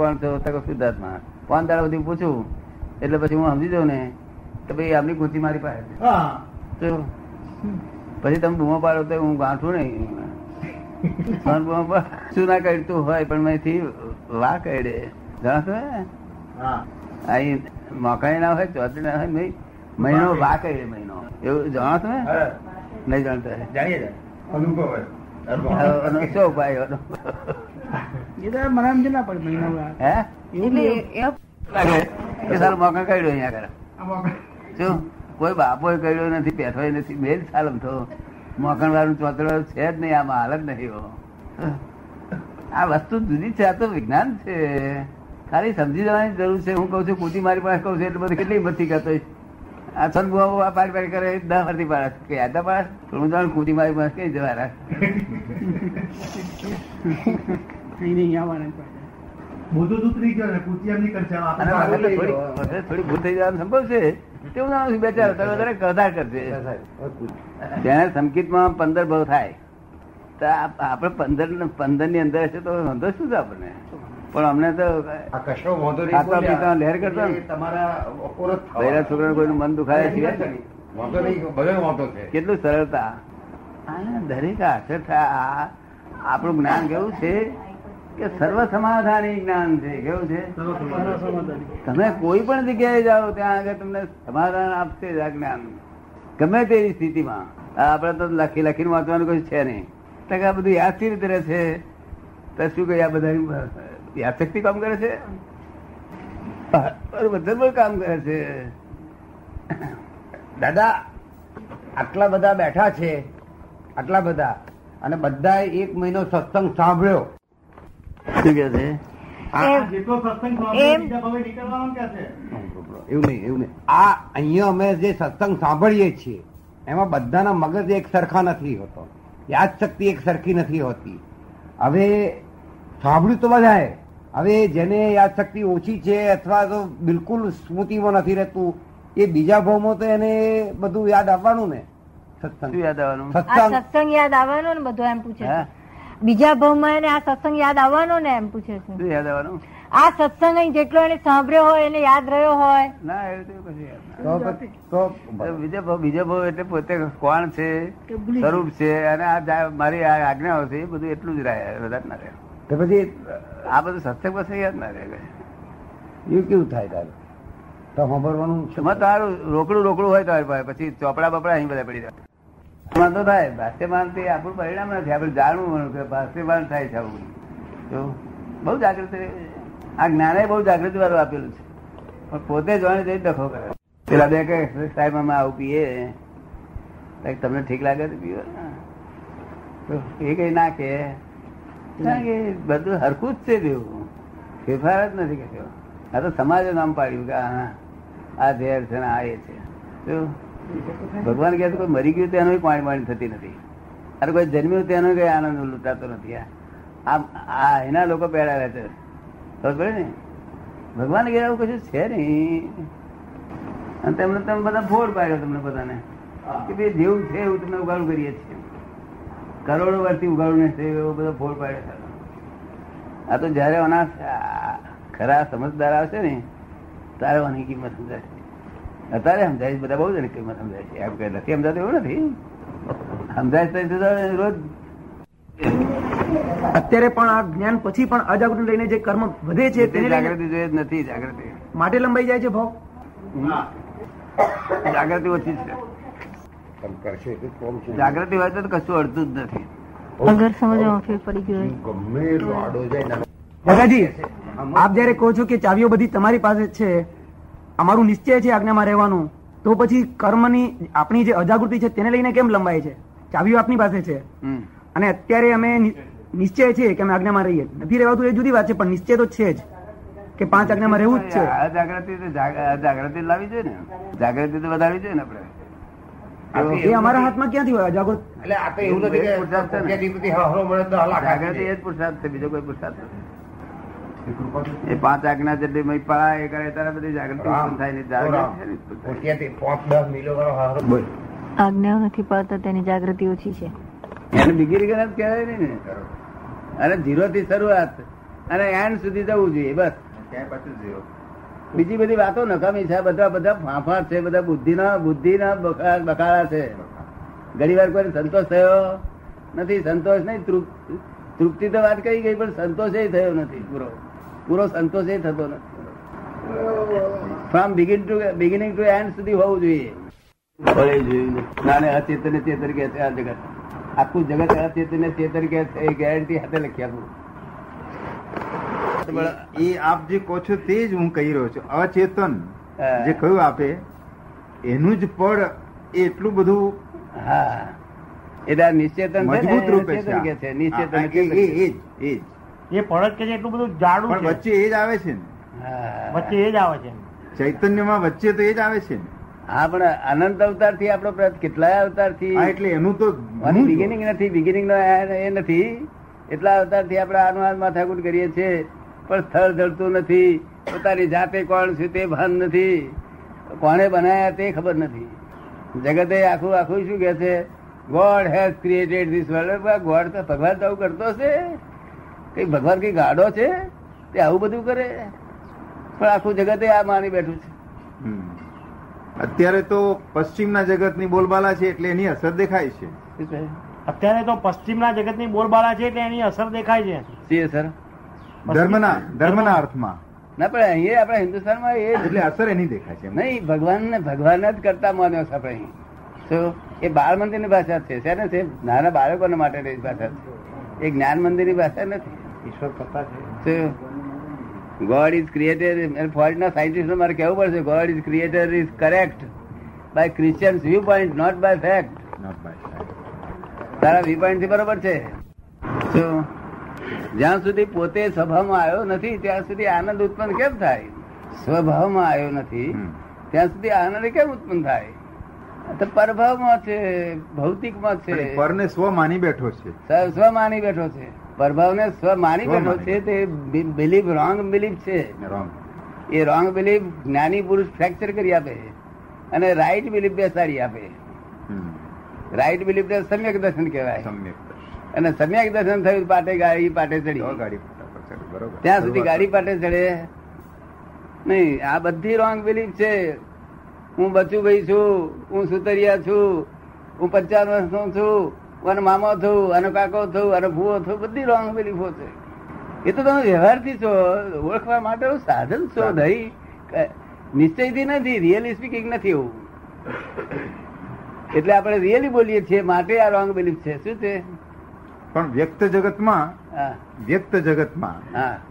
કોણ છો તો શુદ્ધાત્મા પાંચ દાડા સુધી પૂછું એટલે પછી હું સમજી જાઉં ને કે ભાઈ આમની કુર્તી મારી પાસે પછી તમે બૂમો પાડો તો હું ગાંઠું નહીં. બૂમો શું ના કરતું હોય પણ મેથી વા કરડે જાણો ને? હા. અહીં મોકાઈ ના હોય ચોથી ના હોય નહીં. મહિનો વા કરડે મહિનો. એવું જાણો છો ને નહીં જાણતા જાણીએ. અનુભવ. શું ઉપાય? એ તો મને સમજ ના પડે મહિના હે? એટલે એ- લાગે. સારું મોકા કર્યો અહીંયા આગળ. શું? કોઈ બાપો કર્યો નથી બેઠો નથી મેલ સાલમ તો મોકણ વાળું ચોતડો છે જ નહીં આમાં હાલ જ નહીં આ વસ્તુ જુદી છે આ તો વિજ્ઞાન છે. ખાલી સમજી જવાની જરૂર છે. હું કઉ છું કુટી મારી પાસે કઉ છું એટલે બધું કેટલી હિંમતથી કરતો હોઈશ. આ પાડી પાડી કરે કે હું જાણ કુટી મારી પાસે કઈ જવા રાખ થોડી ભૂત ભૂલ થઈ જવાનું સંભવ છે. તેવું જાણું છું બે ચાર વધારે વધારે કથા કરશે તેને સંકિતમાં પંદર ભાવ થાય. તો આપણે પંદર પંદરની અંદર હશે તો વાંધો શું છે આપણને? પણ અમને તો કશો વાંધો નહીં ખાતા પીતા લહેર કરતા તમારા છોકરા કોઈનું મન દુખાય છે? વાંધો નહીં બધો વાંધો છે. કેટલું સરળતા. દરેક થાય આપણું જ્ઞાન કેવું છે કે સર્વ સમાધાની જ્ઞાન છે કેવું છે? તમે કોઈ પણ જગ્યાએ જાઓ ત્યાં આગળ તમને સમાધાન આપશે જ આ જ્ઞાન. ગમે તેવી સ્થિતિમાં. આપણે તો લખી લખીને વાંચવાનું કોઈ છે નહીં. તો આ બધું યાદથી રીતે રહે છે. તો શું કહે આ બધા યાદશક્તિ કામ કરે છે? બધા કામ કરે છે. દાદા આટલા બધા બેઠા છે આટલા બધા અને બધા એક મહિનો સત્સંગ સાંભળ્યો. શું કે છે? એવું નહીં એવું નહીં. આ અહીંયા અમે જે સત્સંગ સાંભળીએ છીએ એમાં બધાના મગજ એક સરખા નથી હોતો. યાદ શક્તિ એક સરખી નથી હોતી. હવે સાંભળ્યું તો બધાએ. હવે જેને યાદ શક્તિ ઓછી છે અથવા તો બિલકુલ સ્મૃતિમાં નથી રહેતું એ બીજા ભાવમાં તો એને બધું યાદ આવવાનું ને? સત્સંગ. યાદ આવવાનું? સત્સંગ. સત્સંગ યાદ આવવાનું ને બધું એમ પૂછે બીજા ભાવમાં એને આ સત્સંગ યાદ આવવાનો ને એમ પૂછે છે. શું યાદ આવવાનું? આ સત્સંગ અહીં જેટલો એને સાંભળ્યો હોય એને યાદ રહ્યો હોય. ના એવું તો બીજો ભાવ બીજો ભાવ એટલે પોતે કોણ છે સ્વરૂપ છે અને આ મારી આ આજ્ઞાઓ છે એ બધું એટલું જ રહે વધારે ના રહે તો પછી આ બધું સત્સંગ પછી યાદ ના રહે એવું કેવું થાય તારું? તો સાંભળવાનું એમાં તારું રોકડું રોકડું હોય તારી પાસે પછી ચોપડા બપડા અહીં બધા પડી જાય. વાંધો તો થાય ભાષ્યમાન તે આપણું પરિણામ નથી આપણે જાણવું કે ભાષ્યમાન થાય છે આવું તો બહુ જાગૃતિ આ જ્ઞાને બહુ જાગૃતિ વાળું આપેલું છે. પણ પોતે જોઈને જઈ દખો કરે. પેલા બે કે અમે આવું પીએ. તમને ઠીક લાગે તો પીવો એ કઈ ના કે કારણ કે બધું હરખું જ છે દેવું. ફેરફાર જ નથી કે આ તો સમાજે નામ પાડ્યું કે આ ઝેર છે આ એ છે? ભગવાન કહે કોઈ મરી ગયું તેનો પાણી પાણી થતી નથી. અરે કોઈ જન્મ્યું તેનો કઈ આનંદ લૂંટાતો નથી. આ આ એના લોકો પેડા છે. ખબર પડે ને? ભગવાન કહે આવું કશું છે નહીં. અને તેમને તમે બધા ફોડ પાડ્યો તમને બધાને. કે ભાઈ જેવું છે એવું તમને ઉગાડું કરીએ છીએ. કરોડો વર્ષથી ઉગાડું નહીં એવો બધો ફોડ પાડે આ તો જયારે આના ખરા સમજદાર આવશે ને તારે આની કિંમત સમજાય અત્યારે સમજાય બધા બહુ જણ કિંમત સમજાય છે. એમ કઈ નથી સમજાતું એવું નથી. સમજાય તો રોજ. અત્યારે પણ આ જ્ઞાન પછી પણ અજાગૃતિ લઈને જે કર્મ વધે છે તે તેને જાગૃતિ જોઈએ નથી જાગૃતિ. માટે લંબાઈ જાય છે ભાવ જાગૃતિ ઓછી છે. પણ કરશે એટલું કોમ છે જાગૃતિ હોય તો કશું અડતું જ નથી. અગર સમજવામાં ફેર પડી ગયો ગમે એટલો આડો જાય દાદાજી આપ જયારે કહો છો કે ચાવીઓ બધી તમારી પાસે છે અમારું નિશ્ચય છે આજ્ઞામાં રહેવાનું તો પછી કર્મની આપણી જે અજાગૃતિ છે તેને લઈને કેમ લંબાય છે? ચાવીઓ આપની પાસે છે. અને અત્યારે અમે નિશ્ચય છે કે અમે આજ્ઞામાં રહીએ. નથી રહેવાતું એ જુદી વાત છે પણ નિશ્ચય તો છે જ કે પાંચ આજ્ઞામાં રહેવું જ છે. આ જાગૃતિ તો જાગૃતિ લાવવી જોઈએ ને. જાગૃતિ તો વધારવી જોઈએ ને આપણે. એ અમારા હાથમાં ક્યાંથી હોય? અજાગૃત. એટલે આ તો એવું નથી જાગૃતિ એ જ પુરુષાર્થ છે બીજો કોઈ પુરુષાર્થ નથી. એ પાંચ આજ્ઞા જેટલી મય પડાય એ કરે ત્યારે બધી જાગૃતિ થાય ને જાગૃતિ પાંચ દસ મિલો વાળો હારો બોલ. આજ્ઞાઓ નથી પાડતા તેની જાગૃતિ ઓછી છે. એને બિગીરી ગણત કહેવાય નહીં ને અને ઝીરો થી શરૂઆત. અને એન્ડ સુધી જવું જોઈએ બસ. ત્યાં પાછું zero. બીજી બધી વાતો નકામી છે. બધા બધા ફાંફા છે બધા બુદ્ધિના બુદ્ધિના બકાળા છે. ઘણી વાર કોઈ સંતોષ થયો નથી. સંતોષ નહીં તૃપ્તિ તો વાત કહી ગઈ પણ સંતોષ થયો નથી પૂરો. પૂરો સંતોષ થતો નથી. From begin to beginning to end સુધી હોવું જોઈએ. નાને અચેતન ચેતન કે છે આ જગત. આખું જગત અચેતન ચેતન કે છે એ ગેરંટી હાથે લખી આપું. એ આપ જે કહો છો તે જ હું કહી રહ્યો છું. અચેતન જે કહ્યું આપે એનું જ પડ એટલું બધું હા. એટલે નિશ્ચેતન મજબૂત રૂપે છે. નિશ્ચેતન એ- એ- એ જ, એ જ. એ પડત કે એટલું બધું જાડું પણ વચ્ચે એ જ આવે છે ને. વચ્ચે એ જ આવે છે. ચૈતન્યમાં વચ્ચે તો એ જ આવે છે ને. હા પણ અનંત અવતારથી આપણો પ્રયત્ન કેટલાય અવતારથી એટલે એનું તો બિગિનિંગ નથી બિગિનિંગ નો એ નથી. એટલા અવતારથી આપણે આનું આ માથાકૂટ કરીએ છીએ. પણ સ્થળ જડતું નથી. પોતાની જાતે કોણ છે તે ભાન નથી. કોણે બનાયા તે ખબર નથી. જગતે આખું આખું શું કે છે? God has created this world God તો ભગવાન તો આવું કરતો છે કઈ ભગવાન કઈ ગાડો છે? તે આવું બધું કરે. પણ આખું જગતે આ માની બેઠું છે. હમ. અત્યારે તો પશ્ચિમના જગતની બોલબાલા છે એટલે એની અસર દેખાય છે. અત્યારે તો પશ્ચિમના જગતની બોલબાલા છે એટલે એની અસર દેખાય છે. અસર? ધર્મના ધર્મના અર્થમાં. ના પણ અહીંયા આપણા હિન્દુસ્તાનમાં એ એટલે અસર એની દેખાય છે નહીં ભગવાન ને ભગવાન જ કરતા માન્યો છે આપણે અહીં. તો એ બાળ મંદિરની ભાષા છે શેને છે નાના બાળકોને માટે ભાષા છે. એ જ્ઞાન મંદિરની ભાષા નથી. ઈશ્વર કરતા છે. ગોડ ઇઝ ક્રિએટેડ ફોરેન ના સાયન્ટિસ્ટ મારે કહેવું પડશે God is creator is correct by Christian viewpoint not by fact not by તારા વ્યૂ પોઈન્ટથી બરોબર છે. શું જ્યાં સુધી પોતે સ્વભાવમાં આવ્યો નથી ત્યાં સુધી આનંદ ઉત્પન્ન કેમ થાય? સ્વભાવમાં આવ્યો નથી ત્યાં સુધી આનંદ કેમ ઉત્પન્ન થાય? તો પરભાવમાં છે ભૌતિકમાં છે. પરને સ્વ માની બેઠો છે. સ્વ માની બેઠો છે. પરભાવને સ્વ માની બેઠો છે તે બિલીફ રોંગ બિલીફ છે. એ રોંગ બિલીફ જ્ઞાની પુરુષ ફ્રેક્ચર કરી આપે. અને રાઈટ બિલીફ બેસાડી આપે. રાઈટ બિલીફ સમ્યક દર્શન કહેવાય. સમ્યક. અને સમ્યક દર્શન થયું પાટે ગાડી પાટે ચડી. ગાડી બરોબર. ત્યાં સુધી ગાડી પાટે ચડે. નહીં આ બધી રોંગ બિલીફ છે. હું બચુભાઈ છું હું સુતરિયા છું હું પંચાવન વર્ષનો છું આનો મામો છું અને કાકો છું અને ભૂવો છું બધી રોંગ બિલીફો છે. એ તો તમે વ્યવહારથી છો ઓળખવા માટે સાધન છો નહીં. નિશ્ચયથી નથી રિયલી સ્પીકિંગ નથી એવું. એટલે આપણે રિયલી બોલીએ છીએ માટે આ રોંગ બિલીફ છે. શું છે? પણ વ્યક્ત જગતમાં વ્યક્ત જગતમાં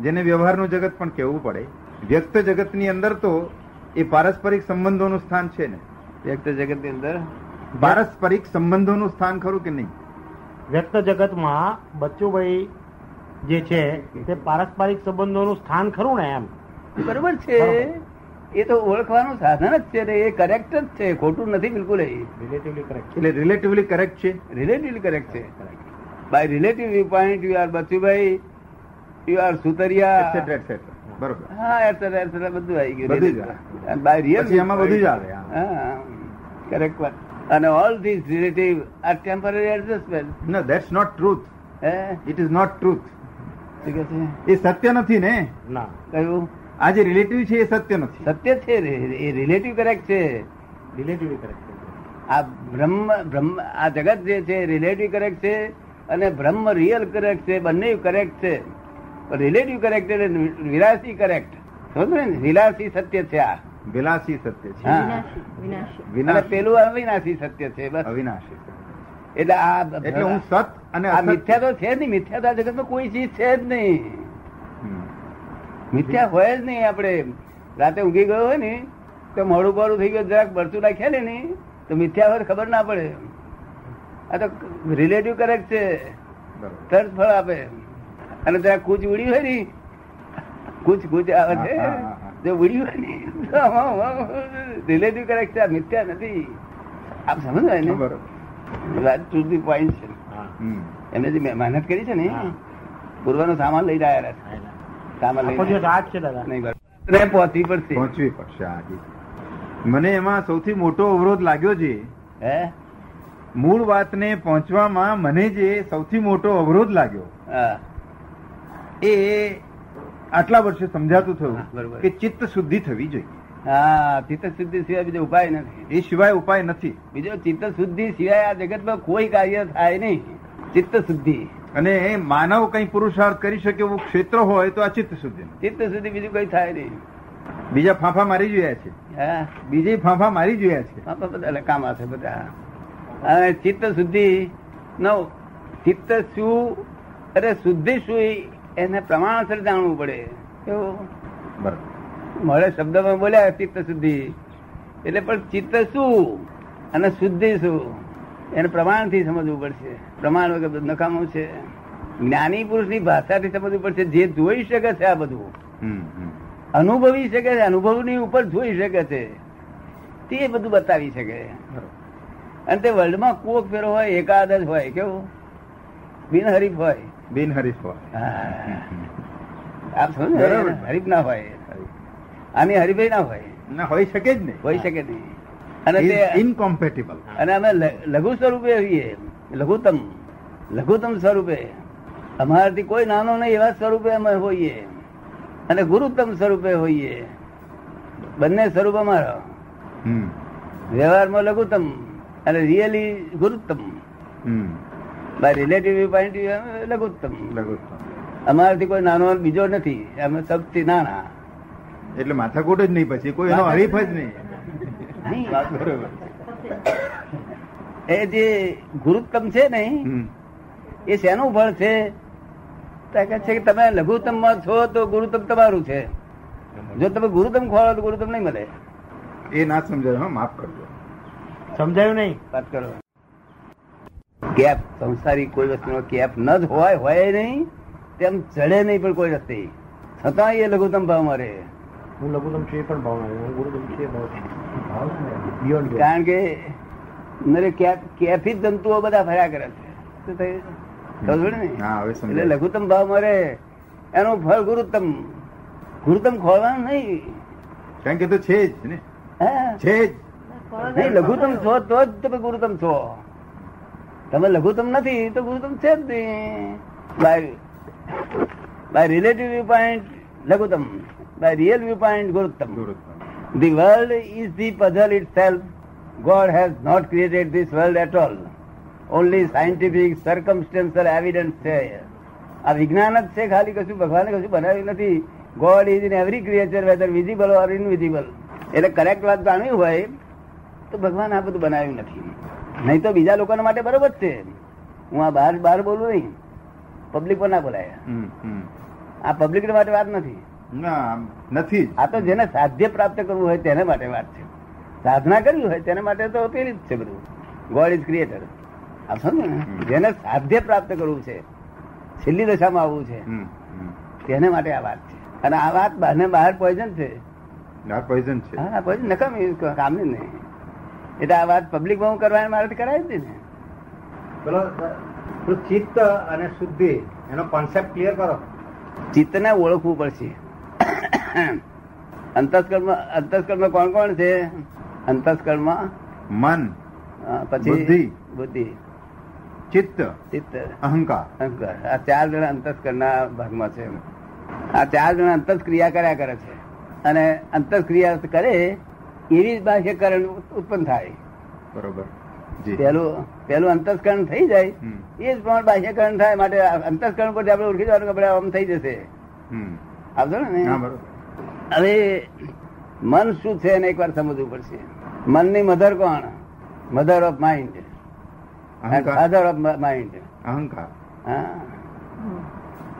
જેને વ્યવહારનું જગત પણ કહેવું પડે? વ્યક્ત જગતની અંદર તો એ પારસ્પરિક સંબંધોનું સ્થાન છે ને. વ્યક્ત જગતની અંદર? પારસ્પરિક સંબંધોનું સ્થાન ખરું કે નહીં? વ્યક્ત જગતમાં બચ્ચુભાઈ જે છે તે પારસ્પરિક સંબંધોનું સ્થાન ખરું ને એમ? બરોબર છે. એ તો ઓળખવાનું સાધન જ છે ને એ કરેક્ટ જ છે. ખોટું નથી બિલકુલ. રિલેટિવલી કરેક્ટ એટલે રિલેટિવલી કરેક્ટ છે? રિલેટિવલી કરેક્ટ છે. By relative viewpoint you are Bachubhai you are Sutariya etcetera etcetera બરોબર હા એટસેટ્રા એટસેટ્રા બધું આવી ગયું. બધું જ. Real પછી એમાં બધું જ આવે, હા. કરેક્ટ વાત. અને all this relative are temporary adjustment no that's not truth હે? ઇટ ઇઝ નોટ ટ્રુથ છે? એ સત્ય નથી ને? ના. કયું? આ જે રિલેટિવ છે એ સત્ય નથી. સત્ય છે એ રિલેટિવ કરેક્ટ છે. રિલેટિવ કરેક્ટ છે. આ બ્રહ્મ બ્રહ્મ આ જગત જે છે રિલેટિવ કરેક્ટ છે. અને બ્રહ્મ રિયલ કરેક્ટ છે બંને કરેક્ટ છે. રિલેટિવ કરેક્ટ એટલે વિલાસી કરેક્ટ સમજો ને? વિલાસી સત્ય છે આ. વિલાસી સત્ય છે. પેલું અવિનાશી સત્ય છે બસ. અવિનાશી એટલે આ એટલે હું સત અને આ મિથ્યા તો છે જ નહીં. મિથ્યા તો કોઈ ચીજ છે જ નહીં. મિથ્યા હોય જ નહીં આપણે. રાતે ઊંઘી ગયો હોય ને તો મોડું બોડું થઈ ગયું જરાક મરચું નાખ્યા ને નહીં તો મિથ્યા હોય ખબર ના પડે. આ તો રિલેટિવ કરેક્ટ છે. તરત ફળ આપે. અને ત્યાં કૂચ ઉડી હોય ને કૂચ કૂચ આવે છે. જો ઉડી હોય ને રિલેટિવ કરેક્ટ છે આ મિથ્યા નથી. આપ સમજો ને બરોબર. વાત ટુ ધી પોઈન્ટ છે. હા. એમને જે મહેનત કરી છે ને પૂર્વનો સામાન લઈ રહ્યા છે. સામાન બરાબર. પહોંચવી પડશે. પહોંચવી પડશે મને એમાં સૌથી મોટો અવરોધ લાગ્યો છે હે? મૂળ વાતને પહોંચવામાં મને જે સૌથી મોટો અવરોધ લાગ્યો એ આટલા વર્ષે સમજાતું થયું કે ચિત્ત શુદ્ધિ થવી જોઈએ. હા ચિત્ત શુદ્ધિ સિવાય બીજો ઉપાય નથી. એ સિવાય ઉપાય નથી. બીજો ચિત્ત શુદ્ધિ સિવાય આ જગતમાં કોઈ કાર્ય થાય નહીં. ચિત્ત શુદ્ધિ. અને માનવ કઈ પુરુષાર્થ કરી શકે એવું ક્ષેત્ર હોય તો આ ચિત્ત શુદ્ધિ ચિત્ત શુદ્ધિ બીજું કઈ થાય નહીં. બીજા ફાંફા મારી જોયા છે. હા. બીજે ફાંફા મારી જોયા છે. ફાંફા બધા કામ છે બધા. અને ચિત્ત શુદ્ધિ નો ચિત્ત શું અરે શુદ્ધિ શું એને પ્રમાણસર જાણવું પડે. એવું. મળે શબ્દમાં બોલ્યા ચિત્ત શુદ્ધિ. એટલે પણ ચિત્ત શું અને શુદ્ધિ શું એને પ્રમાણથી સમજવું પડશે. પ્રમાણ વગર નકામું છે. જ્ઞાની પુરુષની ભાષાથી સમજવું પડશે. જે જોઈ શકે છે આ બધું. અનુભવી શકે છે અનુભવની ઉપર જોઈ શકે છે. તે બધું બતાવી શકે. અને તે વર્લ્ડમાં કોક ફેરો હોય એકાદ જ હોય કેવું? બિનહરીફ હોય. બિનહરીફ હોય. આપ શું હરીફ ના હોય. આની હરીફ ના હોય. ના હોઈ શકે જ નહીં. હોઈ શકે નહીં. અને તે ઇનકોમ્પેટેબલ અને અમે લઘુ સ્વરૂપે હોઈએ. લઘુત્તમ. લઘુત્તમ સ્વરૂપે. અમારાથી કોઈ નાનો નહીં એવા સ્વરૂપે અમે હોઈએ. અને ગુરુત્તમ સ્વરૂપે હોઈએ. બંને સ્વરૂપ અમારા. વ્યવહારમાં લઘુત્તમ. અને રિયલી ગુરુત્તમ. બાય રિલેટિવ પોઈન્ટ લઘુત્તમ લઘુત્તમ. અમારાથી કોઈ નાનો બીજો નથી. અમે સૌથી નાના. એટલે માથાકૂટ જ નહીં પછી કોઈ એનો હરીફ જ નહીં. એ જે ગુરુત્તમ છે ને. એ શેનું ફળ છે? કે છે કે તમે લઘુત્તમમાં છો તો ગુરુત્તમ તમારું છે. જો તમે ગુરુત્તમ ખોળો તો ગુરુત્તમ નહીં મળે. એ ના સમજાય માફ કરજો. સમજાયું નહીં? વાત કરો. કેપ સંસારી કોઈ વસ્તુનો કેપ ન જ હોય હોય નહીં. તેમ ચડે નહીં પણ કોઈ રસ્તે છતાં એ લઘુત્તમ ભાવ મારે. હું લઘુત્તમ છે પણ ભાવ હું ગુરુત્તમ છે ભાવ કારણ કે નરે કેપ કેફી જંતુઓ બધા ફર્યા કરે છે. એટલે લઘુત્તમ ભાવ મરે. એનું ફળ ગુરુત્તમ. ગુરુત્તમ ખોવાનું નહીં. કારણ કે તો છે જ ને? હા. છે જ. નહીં લઘુત્તમ છો તો જ તમે ગુરુત્તમ છો. તમે લઘુત્તમ નથી તો ગુરુત્તમ છે જ નહીં. By by relative view point લઘુત્તમ. By real viewpoint ગુરુત્તમ. The world is the puzzle itself God has not created this world at all only scientific circumstantial evidence છે. આ વિજ્ઞાન જ છે ખાલી કશું ભગવાને કશું બનાવ્યું નથી. God is in every creature whether visible or invisible એટલે કરેક્ટ વાત જાણવી હોય તો ભગવાન આ બધું બનાવ્યું નથી. નહીં તો બીજા લોકોના માટે બરોબર છે. હું આ બહાર બહાર બોલું નહીં. પબ્લિક પર ના બોલાય. આ પબ્લિક માટે વાત નથી. નથી આ તો જેને સાધ્ય પ્રાપ્ત કરવું હોય તેને માટે વાત છે. સાધના કરવી હોય તેને માટે તો પેલી જ છે બધું. ગોડ ઇઝ ક્રિએટર આપ સમજો ને? જેને સાધ્ય પ્રાપ્ત કરવું છે છેલ્લી દશામાં આવવું છે. તેને માટે આ વાત છે. અને આ વાત બહાર બહાર પોઈઝન છે. આ પોઈઝન છે. હા પોઈઝન નકામી કામની નહીં. એટલે આ વાત પબ્લિકમાં બહુ કરવાની મારે કરાય હતી ને. પેલો ચિત્ત અને શુદ્ધિ એનો કોન્સેપ્ટ ક્લિયર કરો. ચિત્તને ઓળખવું પડશે. અંતસ્કર્મ અંતસ્કર્મ કોણ કોણ છે? અંતસ્કર્મ મન પછી બુદ્ધિ. બુદ્ધિ. ચિત્ત ચિત્ત. અહંકાર. અહંકાર. આ ચાર જણા અંતસ્કરના ભાગમાં છે. આ ચાર જણા અંતસ્ક્રિયા કર્યા કરે છે. અને અંતસ્ક્રિયા કરે એવી જ બાહ્યકરણ ઉત્પન્ન થાય. બરોબર. પેલું પેલું અંતસ્કરણ થઈ જાય એ જ પ્રમાણે બાહ્યકરણ થાય માટે અંતસ્કરણ પરથી આપણે ઓળખી જવાનું આપણે આમ થઈ જશે. હમ. આવશો ને? હવે મન શું છે એને એકવાર સમજવું પડશે. મનની મધર કોણ? Mother of mind. અહંકાર. Father of mind. અહંકાર. હા.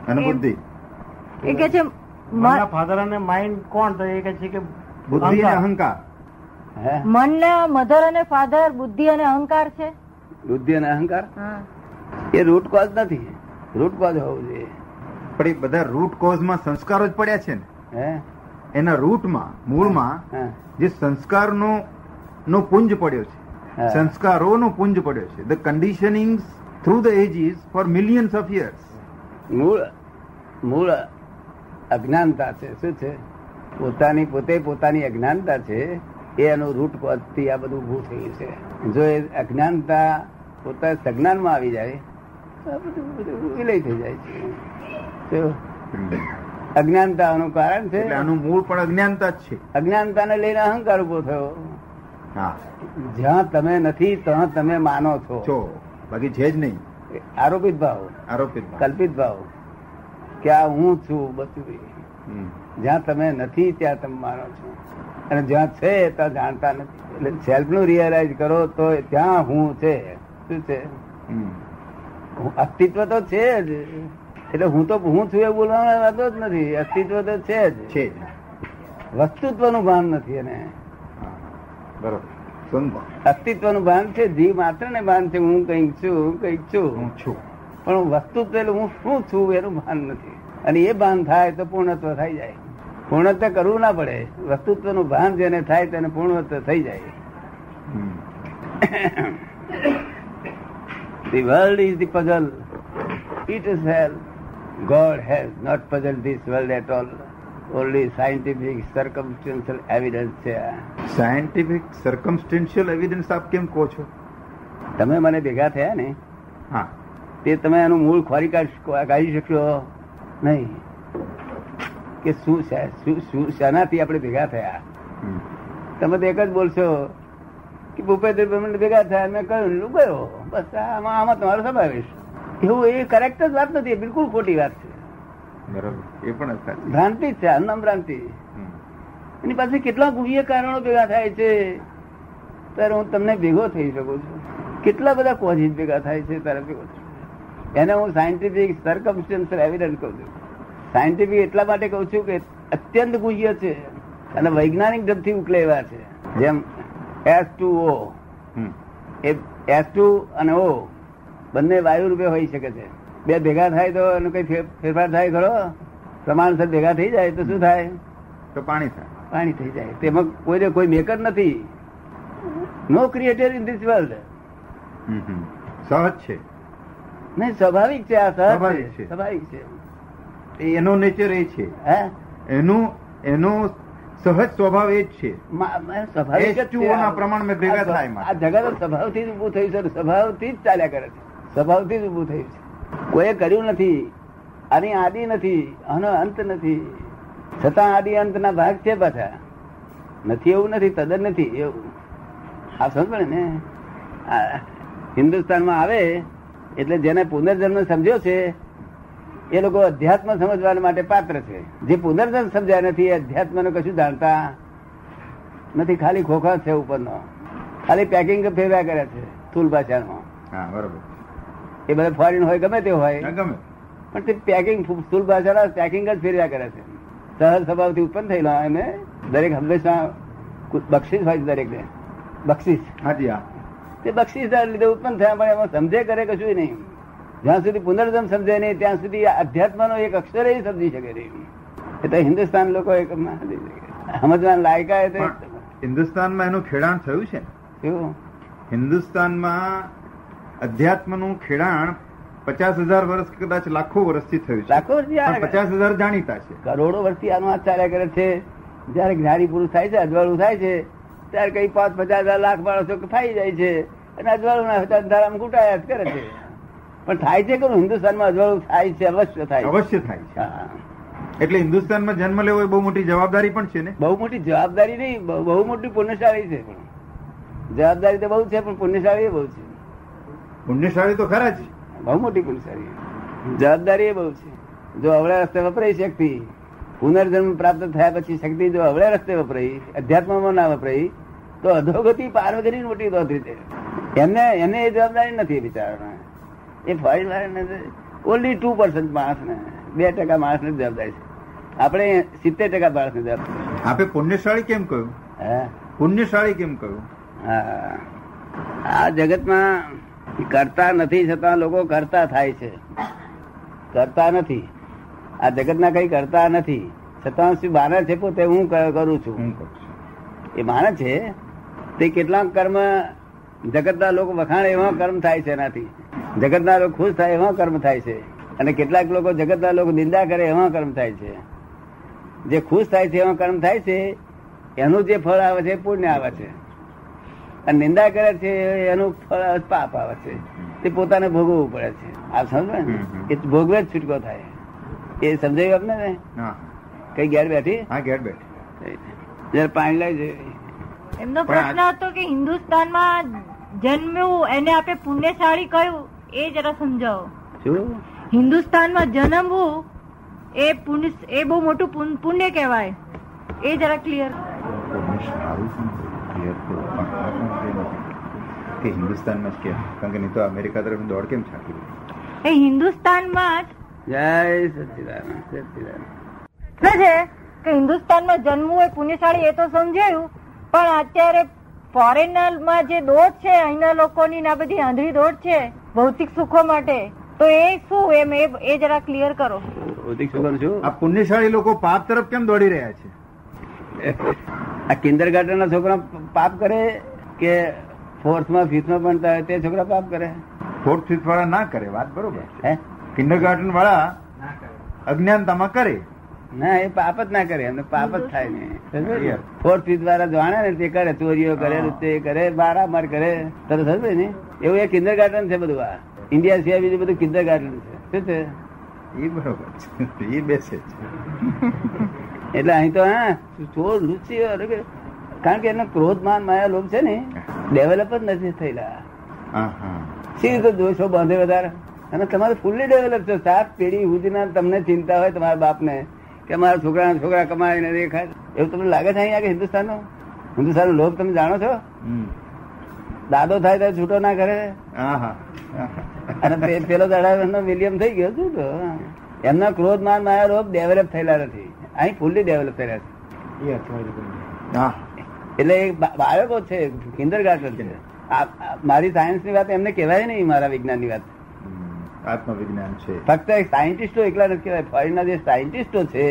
અને બુદ્ધિ. એ કે છે ફાધર અને માઇન્ડ કોણ? તો એ કે છે કે બુદ્ધિ અહંકાર. અહંકાર ને મધર અને ફાધર બુદ્ધિ અને અહંકાર છે? બુદ્ધિ અને અહંકાર? એ રૂટ કોઝ નથી. રૂટ કોઝ હોવું જોઈએ. પણ એ બધા રૂટ કોઝમાં સંસ્કારો જ પડ્યા છે ને. એના રૂટમાં મૂળમાં જે સંસ્કારનો નો પુંજ પડ્યો છે. સંસ્કારોનો પુંજ પડ્યો છે. The conditioning through the ages for millions of years મૂળ મૂળ અજ્ઞાનતા છે. શું છે? પોતાની પોતે પોતાની અજ્ઞાનતા છે. એનું રૂટ કોઝ આ બધું ઉભું થયું છે. જો એ અજ્ઞાનતા પોતા સજ્ઞાનમાં આવી જાય તો આ બધું બધું વિલય થઈ જાય છે. અજ્ઞાનતાનું કારણ છે. એનું આનું મૂળ પણ અજ્ઞાનતા જ છે. અજ્ઞાનતાને લઈને અહંકાર ઊભો થયો. હા. જ્યાં તમે નથી ત્યાં તમે માનો છો. છો બાકી છે જ નહીં. આરોપિત ભાવ. આરોપિત કલ્પિત ભાવ. કે આ હું છું બધું. જ્યાં તમે નથી ત્યાં તમે માનો છો. અને જ્યાં છે ત્યાં જાણતા નથી. એટલે સેલ્ફનું રિયલાઇઝ કરો તો ત્યાં હું છે. શું છે? હમ. અસ્તિત્વ તો છે જ. એટલે હું તો હું છું એ બોલવાનો વાતો જ નથી. અસ્તિત્વ તો છે જ. છે જ. વસ્તુત્વનું ભાન નથી એને. બરોબર. અસ્તિત્વનું ભાન છે જીવ માત્ર ને ભાન છે હું કંઈક છું કંઈક છું. હું છું. પણ વસ્તુત્વ એટલે હું શું છું એનું ભાન નથી. અને એ ભાન થાય તો પૂર્ણત્વ થઈ જાય. પૂર્ણત્વ કરવું ના પડે વસ્તુત્વનું ભાન જેને થાય તેને પૂર્ણત્વ થઈ જાય the The world is the puzzle. It is hell. God has not puzzled this world at all. Only scientific circumstantial evidence છે. સાયન્ટિફિક સર્કમસ્ટેન્શિયલ એવિડન્સ આપ કેમ કહો છો તમે મને ભેગા થયા ને હા તે તમે એનું મૂળ ખોરી કાઢી શકશો નહીં કે શું છે? શું શેનાથી આપણે ભેગા થયા? તમે તો એક જ બોલશો કે ભૂપેન્દ્ર મને ભેગા થયા. મેં કહ્યું ગયો? બસ આમાં આમાં તમારો સમાવેશ. એવું એ કરેક્ટ જ વાત નથી બિલકુલ ખોટી વાત છે. બરાબર. એ પણ ભ્રાંતિ છે અન્નમ ભ્રાંતિ. એની પાસે કેટલા ગુહ્ય કારણો ભેગા થાય છે ત્યારે હું તમને ભેગો થઈ શકું છું. કેટલા બધા કોઝિસ ભેગા થાય છે ત્યારે ભેગો છું. એને હું સાયન્ટિફિક સરકમસ્ટન્સ એવિડન્સ કહું છું. સાયન્ટિફિક એટલા માટે કહું છું કે અત્યંત ગુહ્ય છે અને વૈજ્ઞાનિક ઢબથી ઉકલેવા છે. જેમ એસ ટુ ઓ એ એસ ટુ અને ઓ બંને વાયુ રૂપે હોઈ શકે છે. બે ભેગા થાય તો એનો કઈ ફેરફાર થાય ખરો? પ્રમાણસર ભેગા થઈ જાય તો શું થાય? તો પાણી થાય. પાણી થઈ જાય. તેમાં કોઈ કોઈ મેકર નથી. No creator in this world. સહજ છે. નહીં સ્વાભાવિક છે આ સહજ સ્વાભાવિક છે. સ્વાભાવિક છે. એનો નેચર એ છે. હે? એનું એનો સહજ સ્વભાવ એ જ છે. મા- મા- સ્વાભાવિક છે. H2O ના પ્રમાણમાં ભેગા થાય. આ જગત સ્વભાવથી જ ઉભું થયું છે સ્વભાવથી જ ચાલ્યા કરે છે. સ્વભાવથી જ ઉભું થયું છે. કોઈએ કર્યું નથી આની આદિ નથી આનો અંત નથી. છતાં આદિ અંતના ભાગ છે પાછા. નથી એવું નથી તદ્દન નથી એવું. આ સમજણ ને? હિન્દુસ્તાનમાં આવે એટલે જેને પુનર્જન્મ સમજ્યો છે એ લોકો અધ્યાત્મ સમજવા માટે પાત્ર છે. જે પુનર્જન સમજ્યા નથી એ અધ્યાત્મ કશું જાણતા નથી. ખાલી ખોખા છે ઉપરનો. ખાલી પેકિંગ ફેરવ્યા કરે છે સ્થૂલ ભાષામાં બરોબર. એ બધા ફોરેન હોય ગમે તે હોય. ગમે. પણ તે પેકિંગ સ્થૂલ ભાષાના પેકિંગ જ ફેરવ્યા કરે છે. સહજ સ્વભાવથી ઉત્પન્ન થયેલો એને દરેક હંમેશા બક્ષિસ હોય છે દરેકને. બક્ષિસ. હાજી હા. તે બક્ષિસ લીધે ઉત્પન્ન થયા પણ એમાં સમજે કરે કશું નહીં. જ્યાં સુધી પુનર્જન્મ સમજે નહીં ત્યાં સુધી અધ્યાત્મનો એક અક્ષર સમજી શકે નહીં એટલે હિન્દુસ્તાન લોકો એક. સમજવાના લાયકા એ હિન્દુસ્તાનમાં એનું ખેડાણ થયું છે? કેવું? હિન્દુસ્તાનમાં અધ્યાત્મનું ખેડાણ પચાસ હજાર વર્ષ કદાચ લાખો વર્ષથી થયું છે. લાખો પચાસ હજાર જાણીતા છે. કરોડો વર્ષથી આનો હાથ ચાલ્યા કરે છે. જયારે જ્ઞાની પુરુષ થાય છે અજવાળું થાય છે ત્યારે કઈ પાંચ પચાસ હજાર લાખ માણસો ફાઈ જાય છે. અને અજવાળું ના અંધારામાં ઘૂંટાયા જ કરે છે. પણ થાય છે કે હિન્દુસ્તાનમાં અજવાળું થાય છે અવશ્ય થાય અવશ્ય થાય છે. એટલે હિન્દુસ્તાનમાં જન્મ લેવો એ બહુ મોટી જવાબદારી પણ છે ને? બહુ મોટી જવાબદારી નહીં બહુ મોટી પુણ્યશાળી છે પણ. જવાબદારી તો બહુ છે પણ પુણ્યશાળી બહુ છે. પુણ્યશાળી તો ખરા જ. બહુ મોટી પુણ્યશાળી જવાબદારી એ બહુ છે. જો અવળા રસ્તે વપરાય શક્તિ પુનર્જન્મ પ્રાપ્ત થયા પછી શક્તિ જો અવળે રસ્તે વપરાઈ અધ્યાત્મમાં ના વપરાઈ તો અધોગતિ પાર્વતીની મોટી દોધી છે એમને એને એ જવાબદારી નથી બિચારાને. એ ફોરેન વાળાને ઓનલી ટુ પર્સન્ટ માણસને બે ટકા માણસને જવાબદારી છે. આપણે સિત્તેર ટકા માણસને જવાબદારી આપે પુણ્યશાળી કેમ કહ્યું? હે? પુણ્યશાળી કેમ કહ્યું? હા. આ જગતમાં કરતા નથી છતાં લોકો કરતા થાય છે. કરતા નથી. આ જગતના કઈ કરતા નથી. છતાં શું માને છે પોતે? હું કરું છું. એ માને છે તે કેટલાક કર્મ જગતના લોકો વખાણે એવા કર્મ થાય છે એનાથી. જગતના લોકો ખુશ થાય એવા કર્મ થાય છે. અને કેટલાક લોકો જગતના લોકો નિંદા કરે એવા કર્મ થાય છે. જે ખુશ થાય છે એવા કર્મ થાય છે એનું જે ફળ આવે છે પુણ્ય આવે છે. અને નિંદા કરે છે એનું ફળ પાપ આવે છે. તે પોતાને ભોગવવું પડે છે. આ સમજો હમ. એ ભોગવે જ છૂટકો થાય. એ સમજાયું આપને ને કઈ ઘેર બેઠી? હા ઘેર બેઠી. જયારે પાણી લઈ જાય એમનો પ્રશ્ન હતો કે હિન્દુસ્તાનમાં જન્મ્યું એને આપે પુણ્યશાળી કહ્યું એ જરા સમજાવો. શું? હિન્દુસ્તાનમાં જન્મવું એ પુણ્ય એ બહુ મોટું પુણ્ય કહેવાય. એ જરા ક્લિયર કે હિન્દુસ્તાનમાં જ કેમ? કારણ કે નહીં તો અમેરિકા તરફ દોડ કેમ છાંટી એ હિન્દુસ્તાનમાં જ જય સચિદાનંદ સચિદાનંદ. છે કે હિન્દુસ્તાનમાં જન્મવું એ પુણ્યશાળી એ તો સમજાયું પણ અત્યારે ફોરેનરમાં જે દોડ છે અહીંના લોકોની ના આ બધી આંધળી દોડ છે ભૌતિક સુખો માટે તો એ શું એમ એ એ જરા ક્લિયર કરો. ભૌતિક સુખો છું આ પુણ્યશાળી લોકો પાપ તરફ કેમ દોડી રહ્યા છે? આ કિન્ડર ગાર્ડન ના છોકરા પાપ કરે કે ફોર્થમાં ફિફ્થમાં ભણતા હોય તે છોકરા પાપ કરે? ફોર્થ ફિફ્થ વાળા ના કરે વાત બરોબર. હે? કિન્ડર ગાર્ડન વાળા અજ્ઞાનતામાં કરે. ના એ પાપ જ ના કરે એમને પાપ જ થાય ને. ફોર્થ દ્વારા જાણે ને તે કરે ચોરીઓ કરે. તે કરે મારામાર કરે. તરત સમજે ને? એવું એ કિન્ડર ગાર્ડન છે બધું આ. ઇન્ડિયા સિવાય બીજું બધું કિન્ડર ગાર્ડન છે. શું છે? એ બરોબર છે. એ બેસે એટલે અહીં તો હા ચોર લુચી કારણ કે એનો ક્રોધ માન માયા લોભ છે ને ડેવલપ જ નથી થયેલા. સી રીતે દોષો બાંધે વધારે? અને તમારે ફૂલ્લી ડેવલપ છે. સાત પેઢી સુધીના તમને ચિંતા હોય તમારા બાપને. કે મારા છોકરા છોકરા કમાય ને દેખાય. એવું તમને લાગે છે અહીંયા કે હિન્દુસ્તાનનો? હિન્દુસ્તાનનો લોભ તમે જાણો છો? દાદો થાય ત્યારે છૂટો ના કરે? હા હા હા. અને પેલો દાડા વિલિયમ થઈ ગયો શું તો. એમના ક્રોધ માન માયા રોગ ડેવલપ થયેલા નથી. અહીં ફૂલ્લી ડેવલપ થયેલા છે. હા. એટલે બાળકો છે કિન્ડર ગાર્ડન છે મારી સાયન્સની વાત એમને કહેવાય નહીં મારા વિજ્ઞાનની વાત. આત્મવિજ્ઞાન છે. ફક્ત સાયન્ટિસ્ટો એકલા નથી કહેવાય ફોરેનના જે સાયન્ટિસ્ટો છે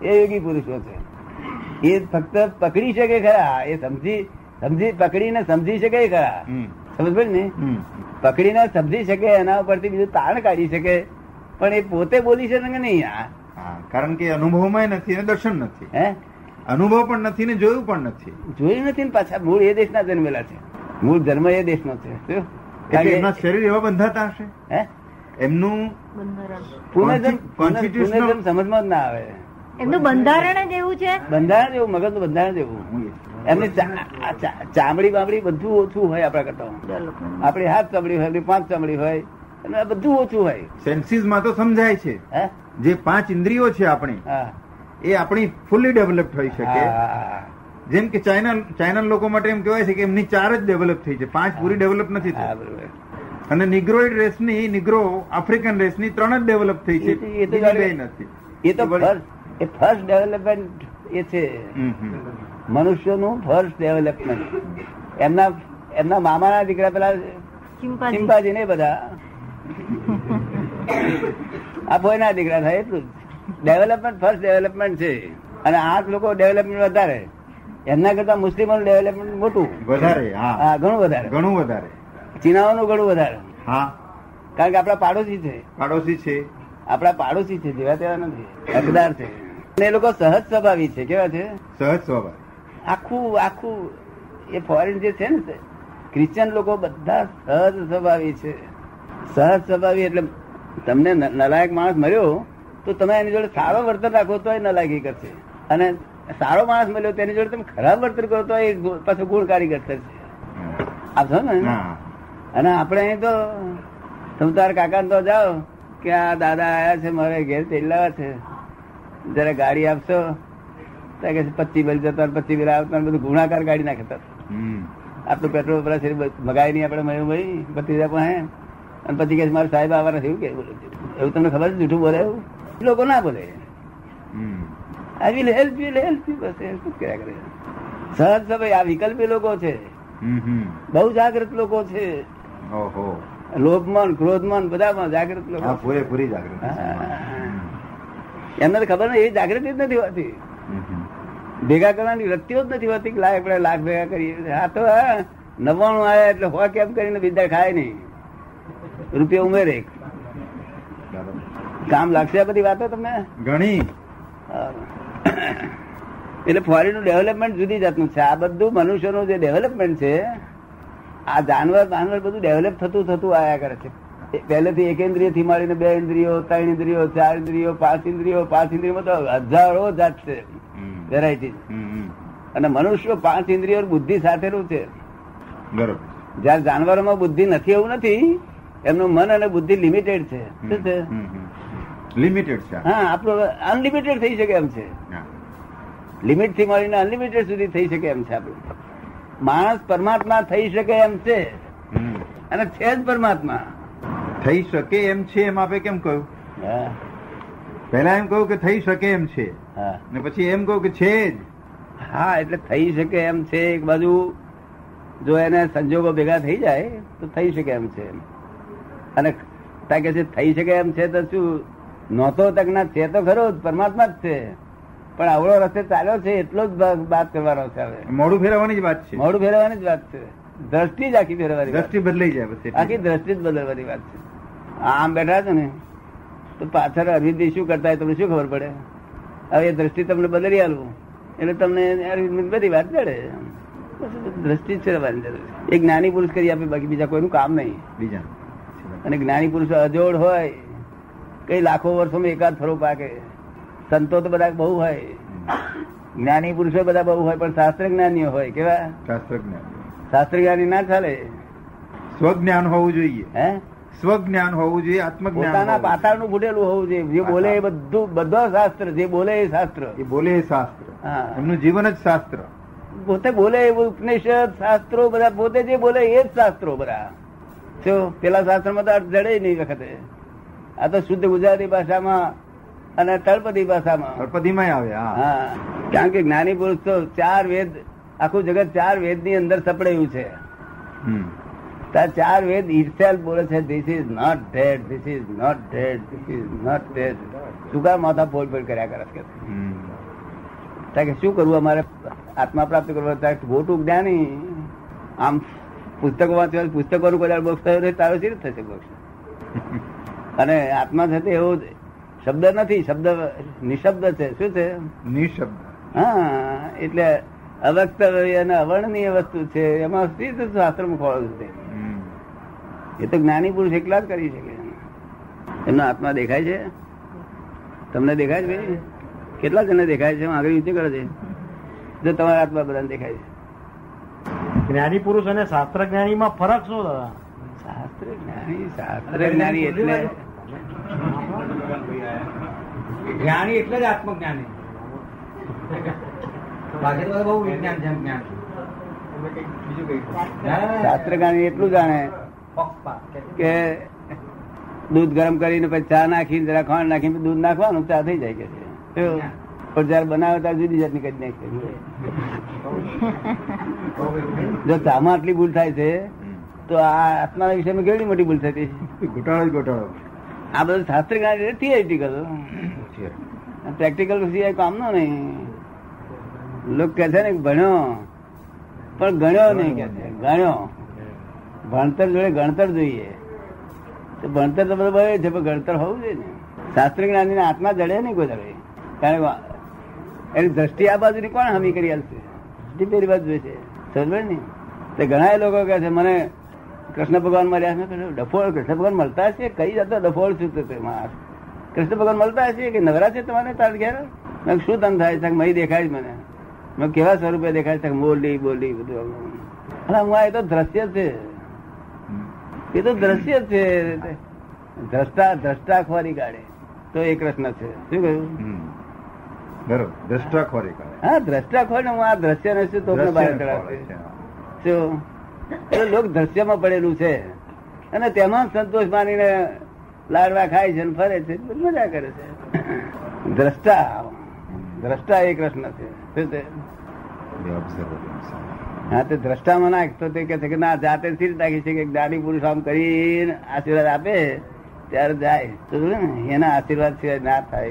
એ યોગી પુરુષો છે. એ ફક્ત પકડી શકે ખરા એ સમજી સમજી પકડીને સમજી શકે ખરા. સમજ પડી ને? પકડીને સમજી શકે એના ઉપરથી બીજું તાણ કાઢી શકે. પણ એ પોતે બોલી શકે કે નહીં આ? હા કારણ કે અનુભવમાં નથી ને દર્શન નથી. હે? અનુભવ પણ નથી ને જોયું પણ નથી. જોયું નથી ને પાછા મૂળ એ દેશના જન્મેલા છે. મૂળ જન્મ એ દેશનો છે. એમના શરીર એવા બંધાતા હશે? હે? એમનું પુનર્જન્મ સમજમાં જ ના આવે. એમનું બંધારણ જ એવું છે? બંધારણ જેવું મગજનું બંધારણ એવું. એમની ચામડી બામડી બધું ઓછું હોય આપણા કરતા. આપણી હાથ ચામડી હોય પાંચ ચામડી હોય અને આ બધું ઓછું હોય. સેન્સીસમાં તો સમજાય છે. જે પાંચ ઇન્દ્રિયો છે આપણી એ આપણી ફૂલી ડેવલપ થઈ શકે. જેમ કે ચાઇના ચાઇના લોકો માટે એમ કહેવાય છે કે એમની ચાર જ ડેવલપ થઈ છે. પાંચ પૂરી ડેવલપ નથી થઈ બરોબર. અને નિગ્રોઇડ રેસની નિગ્રો આફ્રિકન રેસની ત્રણ જ ડેવલપ થઈ છે. એ તો- નથી. એ તો એ ફર્સ્ટ ડેવલપમેન્ટ એ છે. મનુષ્યનું ફર્સ્ટ ડેવલપમેન્ટ એમના એમના મામાના દીકરા પેલા ચિંપાજી. ને બધા. આ ભોયના દીકરા થાય એટલું ડેવલપમેન્ટ ફર્સ્ટ ડેવલપમેન્ટ છે. અને આ લોકો ડેવલપમેન્ટ વધારે. એમના કરતા મુસ્લિમોનું ડેવલપમેન્ટ મોટું. વધારે હા. હા ઘણું વધારે. ઘણું વધારે. ચીનાઓનું ઘણું વધારે. હા. કારણ કે આપણા પાડોશી છે. પાડોશી છે. આપણા પાડોશી છે જેવા તેવા નથી. હકદાર છે. અને એ લોકો સહજ સ્વભાવી છે કેવા છે? સહજ સ્વભાવ. આખું આખું એ ફોરેન જે છે ને ક્રિશ્ચિયન લોકો બધા સહજ સ્વભાવી છે. સહજ સ્વભાવી એટલે તમને નલાયક માણસ મળ્યો તો તમે એની જોડે સારો વર્તન રાખો તો એ નલાયકી કરશે. અને સારો માણસ મળ્યો તેની જોડે તમે ખરાબ વર્તન કરો તો એ પાછું ગુણકારી કરશે. આપ છો ને? અને આપણે અહીં તો તમે તાર કાકા તો જાઓ કે આ દાદા આયા છે મારે ઘેર તેલ લાવવા છે. જરા ગાડી આપશો? તો કે પચી બિલ જતા પચી બિલ આવતા બધું ગુણાકાર ગાડી નાખતા હમ. આટલું પેટ્રોલ વપરાશ છે મગાય નહીં આપણે મળ્યું ભાઈ બત્રીસ પણ હે. અને પછી કે મારા સાહેબ આવવાના છે એવું કે. એવું તમને ખબર છે જૂઠું બોલે એવું? લોકો ના બોલે. I will help you help you bus help જ કર્યા કરે? સહજ સભાઈ આ વિકલ્પી લોકો છે. હમ, હમ. બહુ જાગૃત લોકો છે. લોભમાં ક્રોધમાં બધામાં જાગૃત લોકો. પૂરેપૂરી જાગૃતિ. એમને ખબર નહીં એ જાગૃતિ જ નથી હોતી. ભેગા કરવાની વૃત્તિઓ જ નથી હોતી લાખ આપણે લાખ ભેગા કરીએ. આ તો નવાણું આવે એટલે હો કેમ કરીને બીજા ખાય નહીં. રૂપિયા ઉમેરે. કામ લાગશે આ બધી વાતો તમને? ઘણી. એટલે ફોરેન ડેવલપમેન્ટ જુદી જાતનું છે. આ બધું મનુષ્યનું જે ડેવલપમેન્ટ છે આ જાનવર જાનવર બધું ડેવલપ થતું થતું આયા કરે છે. પહેલેથી એક ઇન્દ્રિયથી મળીને બે ઇન્દ્રિયો ત્રણ ઇન્દ્રિયો ચાર ઇન્દ્રિયો પાંચ ઇન્દ્રિયો પાંચ ઇન્દ્રિયો તો હજારો જાત છે વેરાયટી. અને મનુષ્ય પાંચ ઇન્દ્રિયો બુદ્ધિ સાથેનું છે. બરોબર. જયારે જાનવરોમાં બુદ્ધિ નથી એવું નથી એમનું મન અને બુદ્ધિ લિમિટેડ છે. શું છે? લિમિટેડ છે હા આપણું અનલિમિટેડ થઈ શકે એમ છે. લિમિટથી મળીને અનલિમિટેડ સુધી થઈ શકે એમ છે આપણું. માણસ પરમાત્મા થઈ શકે એમ છે. અને છે જ પરમાત્મા. થઈ શકે એમ છે એમ આપે કેમ કહ્યું? હા. પહેલા એમ કહ્યું કે થઈ શકે એમ છે. હા. ને પછી એમ કહ્યું કે છે જ. હા એટલે થઈ શકે એમ છે એક બાજુ. જો એને સંજોગો ભેગા થઈ જાય તો થઈ શકે એમ છે અને તા કે છે થઈ શકે એમ છે તો શું? નહોતો તક ના છે તો ખરો જ પરમાત્મા જ છે. પણ આવડો રસ્તે ચાલ્યો છે એટલો જ વાત કરવાનો છે હવે. મોડું ફેરવવાની જ વાત છે. મોડું ફેરવવાની જ વાત છે. દ્રષ્ટિ જ આખી ફેરવવાની દ્રષ્ટિ બદલાઈ જાય પછી આખી. દ્રષ્ટિ જ બદલવાની વાત છે. આમ બેઠા છો ને તો પાછળ અરવિંદ શું કરતા હોય તમને શું ખબર પડે? હવે એ દ્રષ્ટિ તમને બદલી આલું એટલે તમને અરવિંદ બધી વાત જડે. દ્રષ્ટિ જ ફેરવવાની જરૂર છે. એક જ્ઞાની પુરુષ કરી આપે બાકી બીજા કોઈનું કામ નહીં. બીજા. અને જ્ઞાની પુરુષ અજોડ હોય કઈ લાખો વર્ષોમાં એકાદ ફરો પાકે. સંતો તો બધા બહુ હોય. જ્ઞાની પુરુષો બધા બહુ હોય પણ શાસ્ત્ર જ્ઞાનીઓ હોય કેવા? શાસ્ત્રજ્ઞાન શાસ્ત્ર જ્ઞાની ના ચાલે. સ્વજ્ઞાન હોવું જોઈએ. હે? સ્વજ્ઞાન હોવું જોઈએ આત્મજ્ઞાન પોતાના પાતાળનું ફૂટેલું હોવું જોઈએ. જે બોલે એ બધું બધો શાસ્ત્ર જે બોલે એ શાસ્ત્ર. એ બોલે એ શાસ્ત્ર. એમનું જીવન જ શાસ્ત્ર. પોતે બોલે એ ઉપનિષદ શાસ્ત્રો બધા પોતે જે બોલે એ જ શાસ્ત્રો બધા. જો પેલા શાસ્ત્રમાં તો અર્થ જડે નહીં વખતે. આ તો શુદ્ધ ગુજરાતી ભાષામાં અને તળપદી ભાષામાં. તળપદીમાં આવે હા. હા. કારણ કે જ્ઞાની પુરુષ તો ચાર વેદ આખું જગત ચાર વેદની અંદર સપડેલું છે. તાર ચાર વેદ ઇટસેલ્ફ બોલે છે this is not dead this is not dead this is not dead શું કા માથા ફોડ ફોડ કર્યા કરે કે હમ. કે શું કરવું? અમારે આત્મા પ્રાપ્ત કરવા ત્યાં ખોટું જ્ઞાની. આમ પુસ્તકો વાંચવા પુસ્તકોનું કદાચ બોક્સ થયો તારો સી થશે બોક્સ અને આત્મા થશે એવો શબ્દ નથી શબ્દ નિશબ્દ છે. શું છે? નિશબ્દ. હા એટલે અવક્તવ્ય અને અવર્ણનીય વસ્તુ છે. એમાં સ્થિત શાસ્ત્રમાં ખોળું છે એ તો જ્ઞાની પુરુષ એકલા જ કરી શકે. એમનો આત્મા દેખાય છે? તમને દેખાય છે ભાઈ કેટલા જણને દેખાય છે? આગળ યુદ્ધ કરે છે. જો તમારા આત્મા બધાને દેખાય છે. જ્ઞાની પુરુષ અને શાસ્ત્ર જ્ઞાની માં ફરક શું દાદા? શાસ્ત્ર જ્ઞાની શાસ્ત્ર જ્ઞાની એટલે જ્ઞાની એટલે જ આત્મજ્ઞાની. બાકી તો બહુ વિજ્ઞાન છે. જ્ઞાન શાસ્ત્ર જ્ઞાની એટલું જાણે કે દૂધ ગરમ કરીને પછી ચા નાખીને જરા ખાંડ નાખીને દૂધ નાખવાનું ચા થઈ જાય કે છે. પણ જયારે બનાવે ત્યારે જુદી જાતની કરી નાખે જો ચામાં આટલી ભૂલ થાય છે તો આ આત્માના વિષયમાં કેવડી મોટી ભૂલ થતી? ઘોટાળો જ ઘોટાળો આ બધું શાસ્ત્ર જ્ઞાન થિયરિટિકલ છે. પ્રેક્ટિકલ સિવાય કામનો નહીં. લોકો કે છે ને કે ભણ્યો પણ ગણ્યો નહીં કે છે. ગણ્યો. ભણતર જોડે ગણતર જોઈએ. તો ભણતર તો બધું ભરે છે પણ ગણતર હોવું જોઈએ ને. શાસ્ત્ર જ્ઞાની આત્મા જડે નહીં કોઈ દરે કારણ કે એની દ્રષ્ટિ આ બાજુની કોણ હમી કરી દ્રષ્ટિ પેલી બાજુ છે. સમજ ને? તે ઘણા લોકો કહે છે મને કૃષ્ણ ભગવાન મળ્યા કહ્યું ડફોળ કૃષ્ણ ભગવાન મળતા છે? કઈ જતો ડફોળ છું તો કૃષ્ણ ભગવાન મળતા છે કે નવરા છે તમારે તાર ઘેર? મેં શું તમ થાય છે? મહી દેખાય છે મને. મેં કેવા સ્વરૂપે દેખાય છે? બોલી બોલી બધું અને હું આ એ તો દ્રશ્ય છે. એ તો દ્રશ્ય છે. દ્રષ્ટા દ્રષ્ટા ખોરી કાઢે. તો એ કૃષ્ણ છે. શું કહ્યું? બરોબર. દ્રષ્ટા ખોરી કાઢે. હા દ્રષ્ટા ખોરી ને હું આ દ્રશ્ય ને શું તો બહાર છે. શું? લોક દ્રશ્યમાં પડેલું છે. અને તેમાં સંતોષ માનીને લાડવા ખાય છે ફરે છે. મજા કરે છે. દ્રષ્ટા. દ્રષ્ટા એ કૃષ્ણ છે. હા, તે દ્રષ્ટામાં નાખ તો તે કે છે કે ના, જાતે સ્થિર રાખી છે કે દાડી પુરુષ આમ કરીને આશીર્વાદ આપે, ત્યારે જાય. એના આશીર્વાદ સિવાય ના થાય